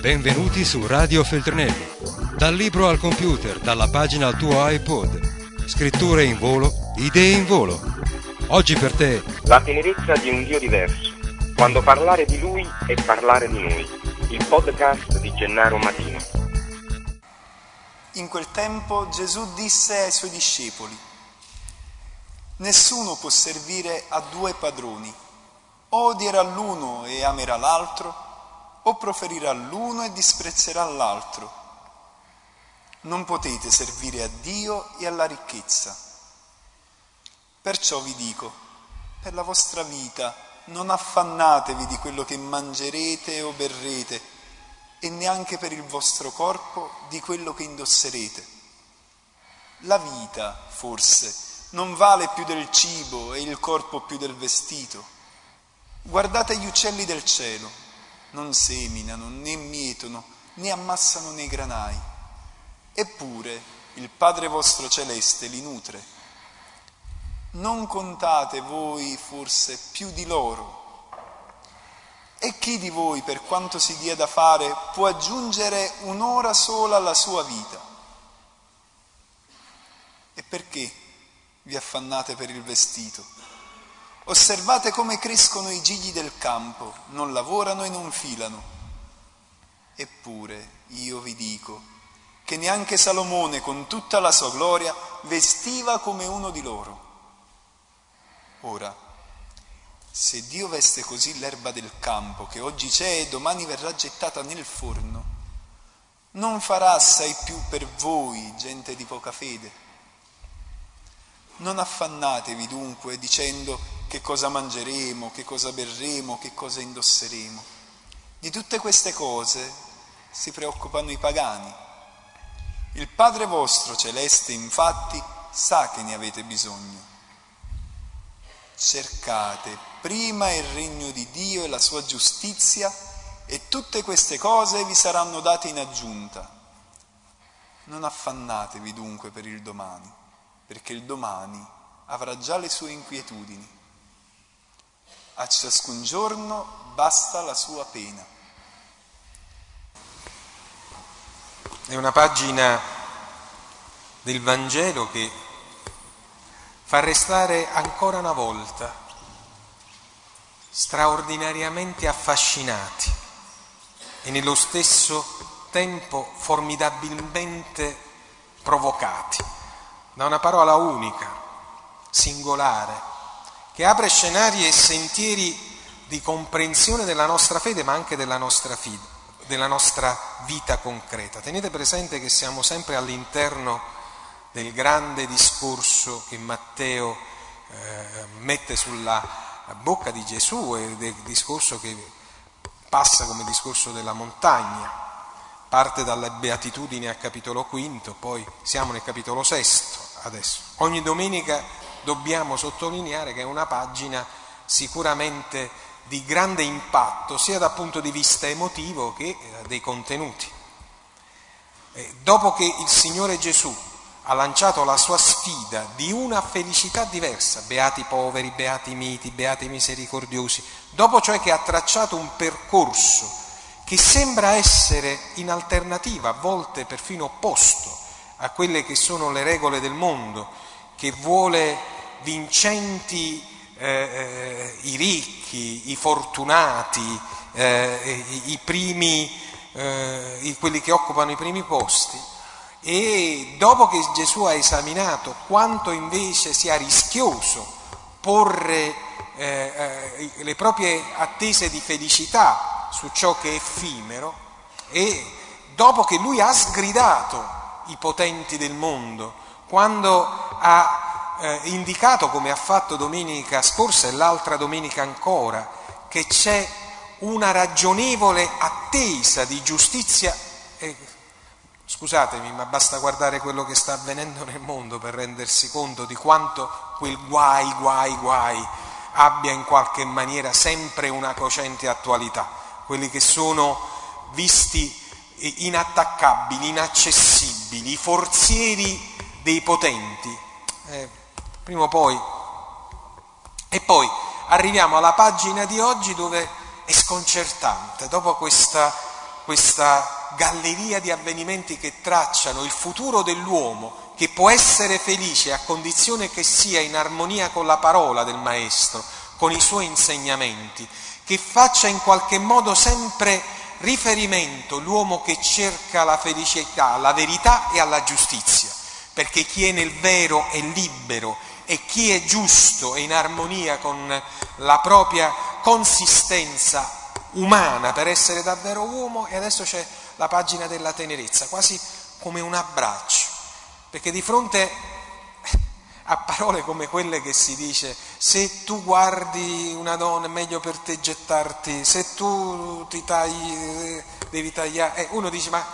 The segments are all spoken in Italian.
Benvenuti su Radio Feltrinelli. Dal libro al computer, dalla pagina al tuo iPod. Scritture in volo, idee in volo. Oggi per te La tenerezza di un Dio diverso. Quando parlare di Lui è parlare di noi. Il podcast di Gennaro Matino. In quel tempo Gesù disse ai suoi discepoli, Nessuno può servire a due padroni, o odierà l'uno e amerà l'altro, o proferirà l'uno e disprezzerà l'altro. Non potete servire a Dio e alla ricchezza. Perciò vi dico, per la vostra vita non affannatevi di quello che mangerete o berrete e neanche per il vostro corpo di quello che indosserete. La vita, forse, non vale più del cibo e il corpo più del vestito. Guardate gli uccelli del cielo, non seminano, né mietono, né ammassano nei granai. Eppure il Padre vostro celeste li nutre. Non contate voi forse più di loro? E chi di voi, per quanto si dia da fare, può aggiungere un'ora sola alla sua vita? E perché vi affannate per il vestito? Osservate come crescono i gigli del campo, non lavorano e non filano. Eppure io vi dico che neanche Salomone con tutta la sua gloria vestiva come uno di loro. Ora, se Dio veste così l'erba del campo che oggi c'è e domani verrà gettata nel forno, non farà assai più per voi, gente di poca fede. Non affannatevi dunque dicendo che cosa mangeremo, che cosa berremo, che cosa indosseremo. Di tutte queste cose si preoccupano i pagani. Il Padre vostro celeste infatti sa che ne avete bisogno. Cercate prima il regno di Dio e la sua giustizia e tutte queste cose vi saranno date in aggiunta. Non affannatevi dunque per il domani, perché il domani avrà già le sue inquietudini. A ciascun giorno basta la sua pena. È una pagina del Vangelo che fa restare ancora una volta straordinariamente affascinati e nello stesso tempo formidabilmente provocati da una parola unica, singolare, che apre scenari e sentieri di comprensione della nostra fede, ma anche della nostra, fide, della nostra vita concreta. Tenete presente che siamo sempre all'interno del grande discorso che Matteo eh, mette sulla bocca di Gesù e del discorso che passa come discorso della montagna. Parte dalle beatitudini a capitolo quinto, poi siamo nel capitolo sesto adesso. Ogni domenica dobbiamo sottolineare che è una pagina sicuramente di grande impatto, sia dal punto di vista emotivo che dei contenuti. E dopo che il Signore Gesù ha lanciato la sua sfida di una felicità diversa, beati poveri, beati miti, beati misericordiosi, dopo cioè che ha tracciato un percorso che sembra essere in alternativa, a volte perfino opposto a quelle che sono le regole del mondo, che vuole vincenti eh, eh, i ricchi, i fortunati, eh, i, primi, i, quelli che occupano i primi posti. E dopo che Gesù ha esaminato quanto invece sia rischioso porre le proprie attese di felicità su ciò che è effimero, e dopo che lui ha sgridato i potenti del mondo, quando ha eh, indicato, come ha fatto domenica scorsa e l'altra domenica ancora, che c'è una ragionevole attesa di giustizia. Eh, scusatemi, ma basta guardare quello che sta avvenendo nel mondo per rendersi conto di quanto quel guai, guai, guai abbia in qualche maniera sempre una cocente attualità. Quelli che sono visti inattaccabili, inaccessibili, forzieri dei potenti. Eh, prima o poi. E poi arriviamo alla pagina di oggi dove è sconcertante, dopo questa, questa galleria di avvenimenti che tracciano il futuro dell'uomo, che può essere felice a condizione che sia in armonia con la parola del Maestro, con i suoi insegnamenti, che faccia in qualche modo sempre riferimento l'uomo che cerca la felicità, la verità e alla giustizia, perché chi è nel vero è libero e chi è giusto e in armonia con la propria consistenza umana per essere davvero uomo. E adesso c'è la pagina della tenerezza, quasi come un abbraccio, perché di fronte a parole come quelle che si dice se tu guardi una donna è meglio per te gettarti, se tu ti tagli devi tagliare, eh, uno dice ma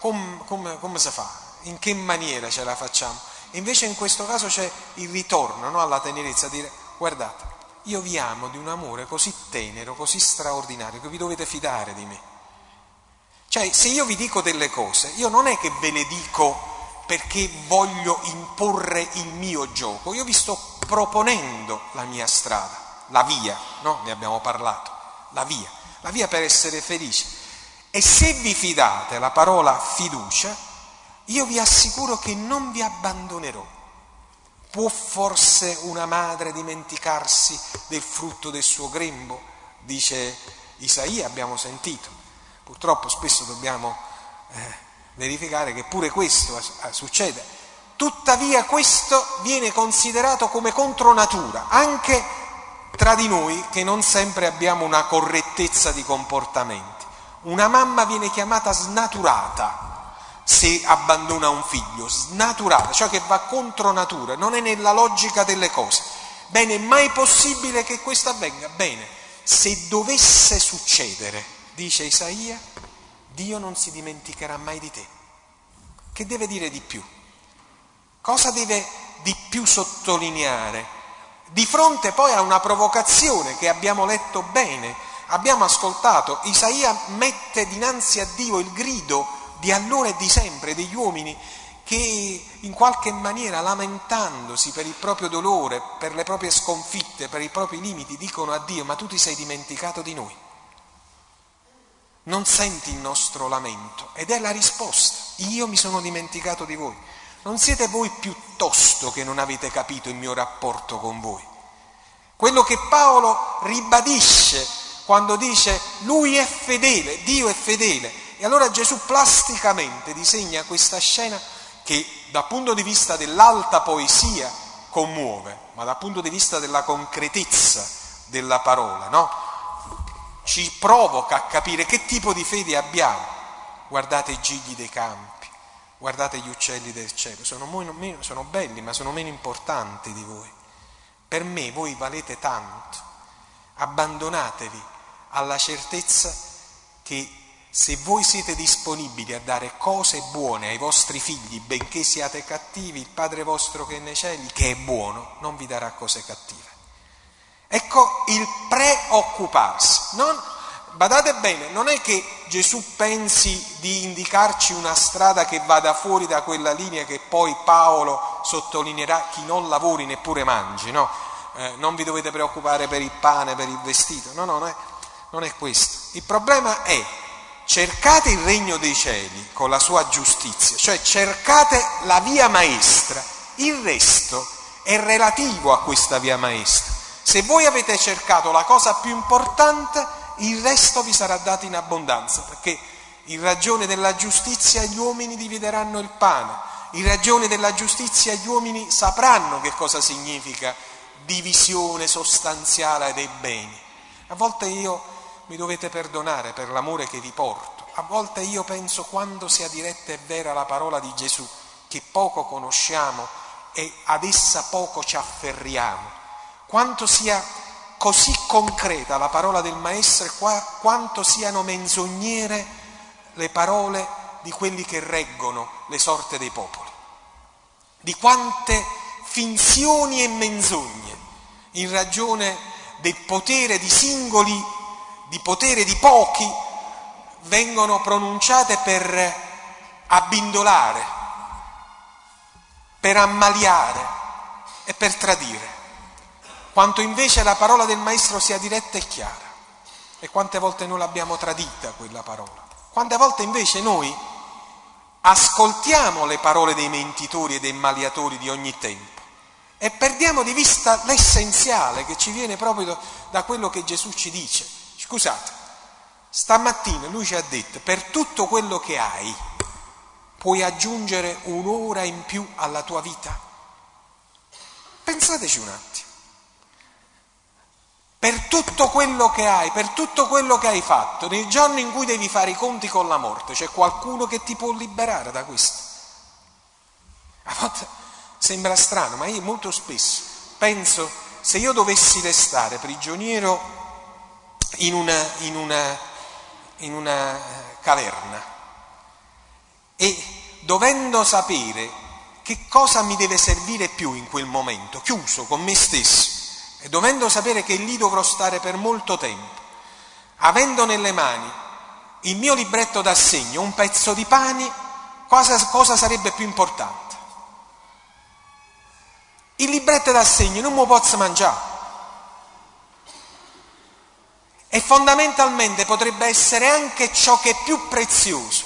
come, come, come si fa? In che maniera ce la facciamo? Invece in questo caso c'è il ritorno no, alla tenerezza, dire guardate, io vi amo di un amore così tenero, così straordinario, che vi dovete fidare di me. Cioè, se io vi dico delle cose, io non è che ve le dico perché voglio imporre il mio gioco, io vi sto proponendo la mia strada, la via, no? Ne abbiamo parlato, la via, la via per essere felici. E se vi fidate, la parola fiducia, io vi assicuro che non vi abbandonerò. Può forse una madre dimenticarsi del frutto del suo grembo? Dice Isaia, abbiamo sentito. Purtroppo spesso dobbiamo eh, verificare che pure questo succede. Tuttavia questo viene considerato come contronatura, anche tra di noi che non sempre abbiamo una correttezza di comportamenti. Una mamma viene chiamata snaturata se abbandona un figlio, snaturata, cioè che va contro natura, non è nella logica delle cose. Bene, è mai possibile che questo avvenga? Bene, se dovesse succedere, dice Isaia, Dio non si dimenticherà mai di te. Che deve dire di più? Cosa deve di più sottolineare? Di fronte poi a una provocazione che abbiamo letto bene, abbiamo ascoltato, Isaia mette dinanzi a Dio il grido di allora e di sempre, degli uomini che in qualche maniera lamentandosi per il proprio dolore, per le proprie sconfitte, per i propri limiti, dicono a Dio, ma tu ti sei dimenticato di noi. Non senti il nostro lamento ed è la risposta, io mi sono dimenticato di voi. Non siete voi piuttosto che non avete capito il mio rapporto con voi. Quello che Paolo ribadisce quando dice lui è fedele, Dio è fedele, e allora Gesù plasticamente disegna questa scena che dal punto di vista dell'alta poesia commuove, ma dal punto di vista della concretezza della parola, no? Ci provoca a capire che tipo di fede abbiamo. Guardate i gigli dei campi, guardate gli uccelli del cielo, sono, meno, sono belli ma sono meno importanti di voi. Per me voi valete tanto. Abbandonatevi alla certezza che se voi siete disponibili a dare cose buone ai vostri figli, benché siate cattivi, il Padre vostro che è nei cieli, che è buono, non vi darà cose cattive. Ecco il preoccuparsi. Non, badate bene, non è che Gesù pensi di indicarci una strada che vada fuori da quella linea che poi Paolo sottolineerà chi non lavori neppure mangi, no? Eh, non vi dovete preoccupare per il pane, per il vestito, no, no, non è, non è questo. Il problema è cercate il regno dei cieli con la sua giustizia, cioè cercate la via maestra, il resto è relativo a questa via maestra. Se voi avete cercato la cosa più importante, il resto vi sarà dato in abbondanza, perché in ragione della giustizia gli uomini divideranno il pane, in ragione della giustizia gli uomini sapranno che cosa significa divisione sostanziale dei beni. A volte io mi dovete perdonare per l'amore che vi porto. A volte io penso quando sia diretta e vera la parola di Gesù, che poco conosciamo e ad essa poco ci afferriamo, quanto sia così concreta la parola del Maestro e quanto siano menzognere le parole di quelli che reggono le sorte dei popoli, di quante finzioni e menzogne in ragione del potere di singoli di potere di pochi vengono pronunciate per abbindolare, per ammaliare e per tradire, quanto invece la parola del Maestro sia diretta e chiara. E quante volte noi l'abbiamo tradita quella parola. Quante volte invece noi ascoltiamo le parole dei mentitori e dei maliatori di ogni tempo e perdiamo di vista l'essenziale che ci viene proprio da quello che Gesù ci dice. Scusate, stamattina lui ci ha detto, per tutto quello che hai, puoi aggiungere un'ora in più alla tua vita? Pensateci un attimo per tutto quello che hai, per tutto quello che hai fatto, nel giorno in cui devi fare i conti con la morte, c'è qualcuno che ti può liberare da questo. A volte sembra strano, ma io molto spesso penso, se io dovessi restare prigioniero in una, in una, in una caverna e dovendo sapere che cosa mi deve servire più in quel momento, chiuso con me stesso, e dovendo sapere che lì dovrò stare per molto tempo, avendo nelle mani il mio libretto d'assegno, un pezzo di pane, cosa, cosa sarebbe più importante? Il libretto d'assegno non mi posso mangiare. E fondamentalmente potrebbe essere anche ciò che è più prezioso.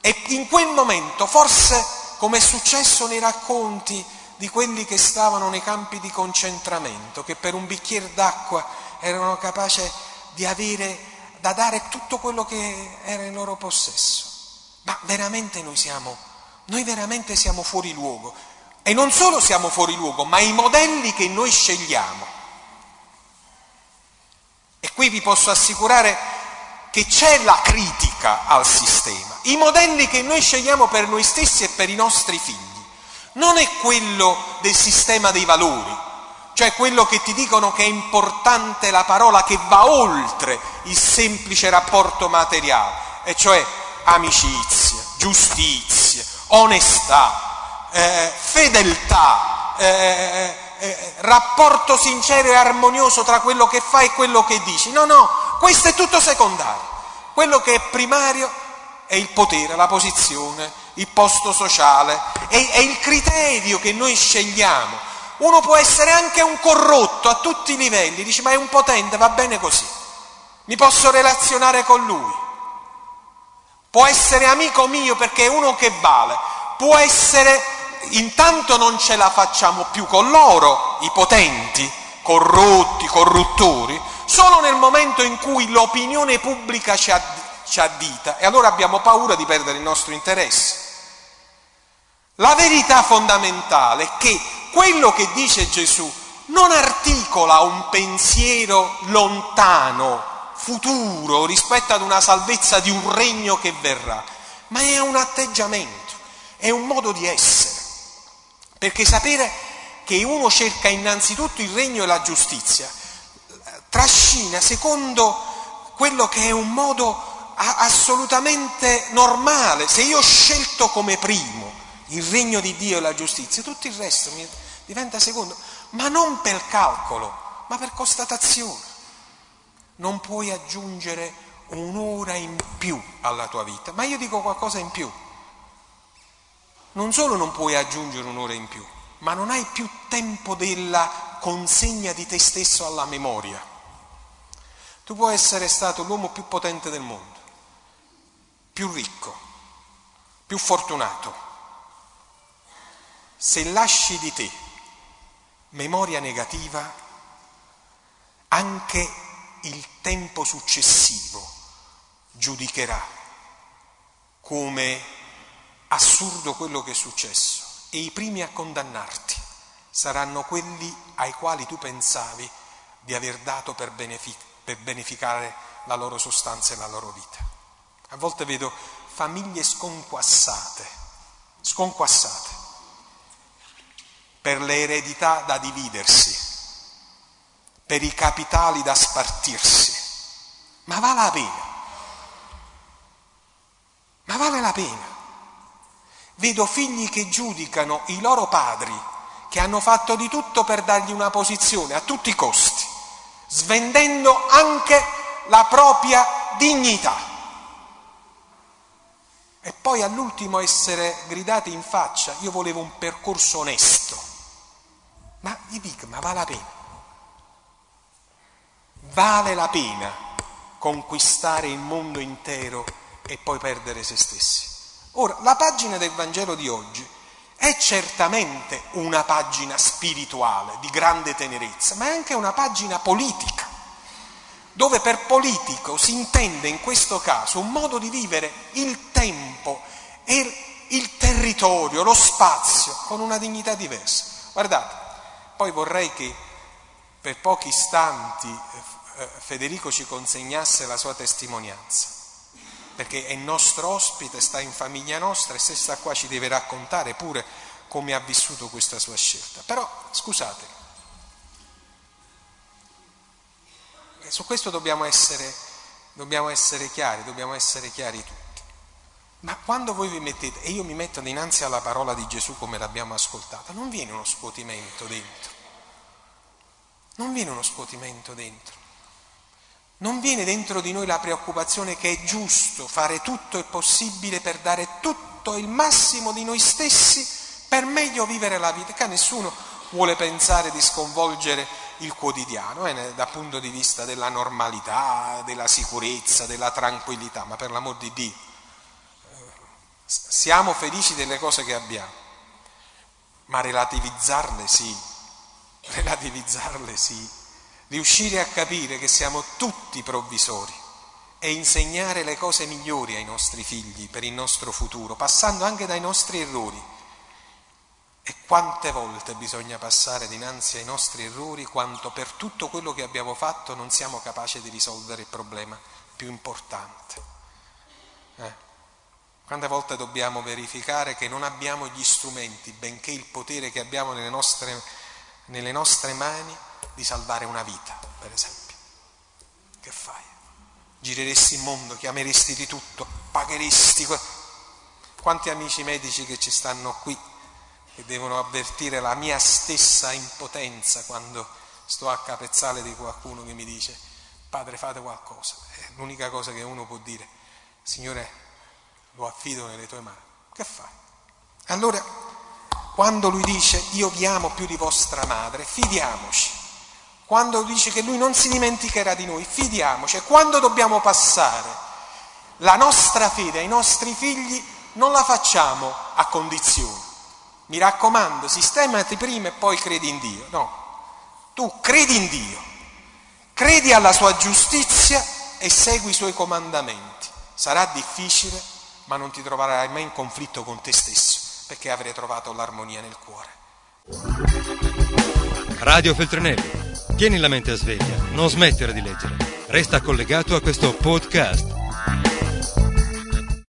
E in quel momento, forse come è successo nei racconti di quelli che stavano nei campi di concentramento, che per un bicchiere d'acqua erano capaci di avere, da dare tutto quello che era in loro possesso. Ma veramente noi siamo, noi veramente siamo fuori luogo. E non solo siamo fuori luogo, ma i modelli che noi scegliamo. Qui vi posso assicurare che c'è la critica al sistema. I modelli che noi scegliamo per noi stessi e per i nostri figli non è quello del sistema dei valori, cioè quello che ti dicono che è importante la parola che va oltre il semplice rapporto materiale, e cioè amicizia, giustizia, onestà, eh, fedeltà, eh, eh, rapporto sincero e armonioso tra quello che fai e quello che dici. No, no, questo è tutto secondario. Quello che è primario è il potere, la posizione, il posto sociale, è, è il criterio che noi scegliamo. Uno può essere anche un corrotto a tutti i livelli, dice ma è un potente, va bene così, mi posso relazionare con lui, può essere amico mio perché è uno che vale, può essere, intanto non ce la facciamo più con loro, i potenti, corrotti, corruttori, solo nel momento in cui l'opinione pubblica ci, addita e allora abbiamo paura di perdere il nostro interesse. La verità fondamentale è che quello che dice Gesù non articola un pensiero lontano, futuro, rispetto ad una salvezza di un regno che verrà, ma è un atteggiamento, è un modo di essere. Perché sapere che uno cerca innanzitutto il regno e la giustizia trascina secondo quello che è un modo assolutamente normale. Se io ho scelto come primo il regno di Dio e la giustizia, tutto il resto diventa secondo, ma non per calcolo, ma per constatazione. Non puoi aggiungere un'ora in più alla tua vita, ma io dico qualcosa in più. Non solo non puoi aggiungere un'ora in più, ma non hai più tempo della consegna di te stesso alla memoria. Tu puoi essere stato l'uomo più potente del mondo, più ricco, più fortunato, se lasci di te memoria negativa, anche il tempo successivo giudicherà come assurdo quello che è successo e i primi a condannarti saranno quelli ai quali tu pensavi di aver dato per, benefic- per beneficare la loro sostanza e la loro vita. A volte vedo famiglie sconquassate, sconquassate, per le eredità da dividersi, per i capitali da spartirsi. Ma vale la pena. Ma vale la pena. Vedo figli che giudicano i loro padri, che hanno fatto di tutto per dargli una posizione a tutti i costi, svendendo anche la propria dignità. E poi all'ultimo essere gridati in faccia, io volevo un percorso onesto. Ma gli dico, ma vale la pena? Vale la pena conquistare il mondo intero e poi perdere se stessi. Ora, la pagina del Vangelo di oggi è certamente una pagina spirituale di grande tenerezza, ma è anche una pagina politica, dove per politico si intende in questo caso un modo di vivere il tempo e il territorio, lo spazio, con una dignità diversa. Guardate, poi vorrei che per pochi istanti eh, Federico ci consegnasse la sua testimonianza, perché è nostro ospite, sta in famiglia nostra e se sta qua ci deve raccontare pure come ha vissuto questa sua scelta. Però, scusate, su questo dobbiamo essere, dobbiamo essere chiari, dobbiamo essere chiari tutti. Ma quando voi vi mettete, e io mi metto dinanzi alla parola di Gesù come l'abbiamo ascoltata, non viene uno scuotimento dentro. Non viene uno scuotimento dentro. Non viene dentro di noi la preoccupazione che è giusto fare tutto il possibile per dare tutto il massimo di noi stessi per meglio vivere la vita, che nessuno vuole pensare di sconvolgere il quotidiano eh, dal punto di vista della normalità, della sicurezza, della tranquillità, ma per l'amor di Dio siamo felici delle cose che abbiamo, ma relativizzarle sì, relativizzarle sì, riuscire a capire che siamo tutti provvisori e insegnare le cose migliori ai nostri figli per il nostro futuro, passando anche dai nostri errori. E quante volte bisogna passare dinanzi ai nostri errori quanto per tutto quello che abbiamo fatto non siamo capaci di risolvere il problema più importante. Eh? Quante volte dobbiamo verificare che non abbiamo gli strumenti, benché il potere che abbiamo nelle nostre, nelle nostre mani, di salvare una vita, per esempio. Che fai? Gireresti il mondo, chiameresti di tutto, pagheresti. Quanti amici medici che ci stanno qui, che devono avvertire la mia stessa impotenza quando sto a capezzale di qualcuno che mi dice, padre fate qualcosa. È l'unica cosa che uno può dire, Signore lo affido nelle tue mani. Che fai? Allora, quando lui dice io vi amo più di vostra madre, fidiamoci. Quando dice che lui non si dimenticherà di noi, fidiamoci. Quando dobbiamo passare la nostra fede ai nostri figli, non la facciamo a condizioni. Mi raccomando, sistemati prima e poi credi in Dio. No, tu credi in Dio, credi alla sua giustizia e segui i suoi comandamenti. Sarà difficile, ma non ti troverai mai in conflitto con te stesso, perché avrai trovato l'armonia nel cuore. Radio Feltrinelli. Tieni la mente sveglia, non smettere di leggere. Resta collegato a questo podcast.